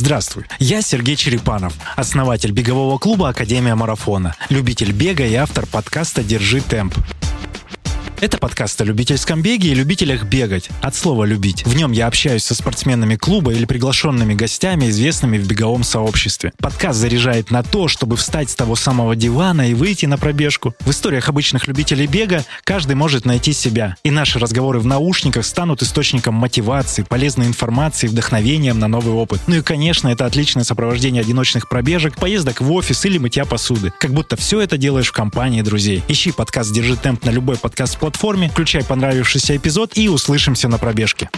Здравствуй, я Сергей Черепанов, основатель бегового клуба Академия Марафона, любитель бега и автор подкаста «Держи темп». Это подкаст о любительском беге и любителях бегать. От слова «любить». В нем я общаюсь со спортсменами клуба или приглашенными гостями, известными в беговом сообществе. Подкаст заряжает на то, чтобы встать с того самого дивана и выйти на пробежку. В историях обычных любителей бега каждый может найти себя. И наши разговоры в наушниках станут источником мотивации, полезной информации, вдохновением на новый опыт. Ну и, конечно, это отличное сопровождение одиночных пробежек, поездок в офис или мытья посуды. Как будто все это делаешь в компании друзей. Ищи подкаст «Держи темп» на любой подкаст-платформе, включай понравившийся эпизод и услышимся на пробежке.